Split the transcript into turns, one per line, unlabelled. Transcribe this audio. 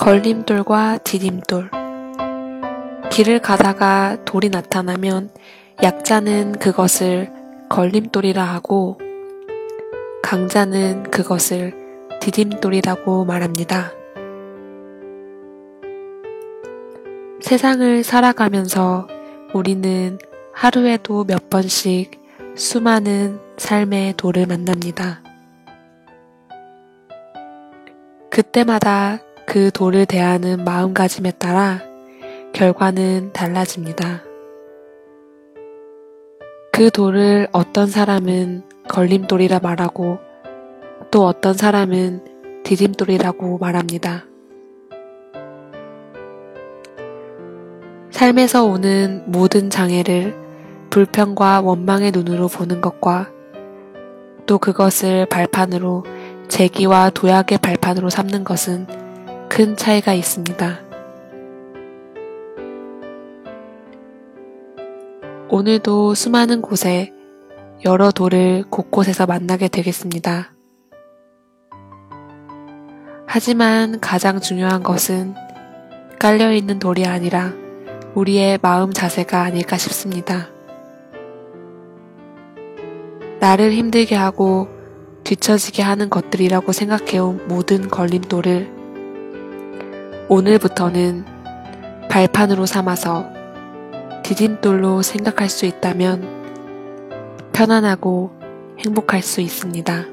걸림돌과 디딤돌. 길을 가다가 돌이 나타나면 약자는 그것을 걸림돌이라 하고 강자는 그것을 디딤돌이라고 말합니다. 세상을 살아가면서 우리는 하루에도 몇 번씩 수많은 삶의 돌을 만납니다. 그때마다 그 돌을 대하는 마음가짐에 따라 결과는 달라집니다. 그 돌을 어떤 사람은 걸림돌이라 말하고 또 어떤 사람은 디딤돌이라고 말합니다. 삶에서 오는 모든 장애를 불평과 원망의 눈으로 보는 것과 또 그것을 발판으로 재기와 도약의 발판으로 삼는 것은 큰 차이가 있습니다. 오늘도 수많은 곳에 여러 돌을 곳곳에서 만나게 되겠습니다. 하지만 가장 중요한 것은 깔려있는 돌이 아니라 우리의 마음 자세가 아닐까 싶습니다. 나를 힘들게 하고 뒤처지게 하는 것들이라고 생각해온 모든 걸림돌을 오늘부터는 발판으로 삼아서 디딤돌로 생각할 수 있다면 편안하고 행복할 수 있습니다.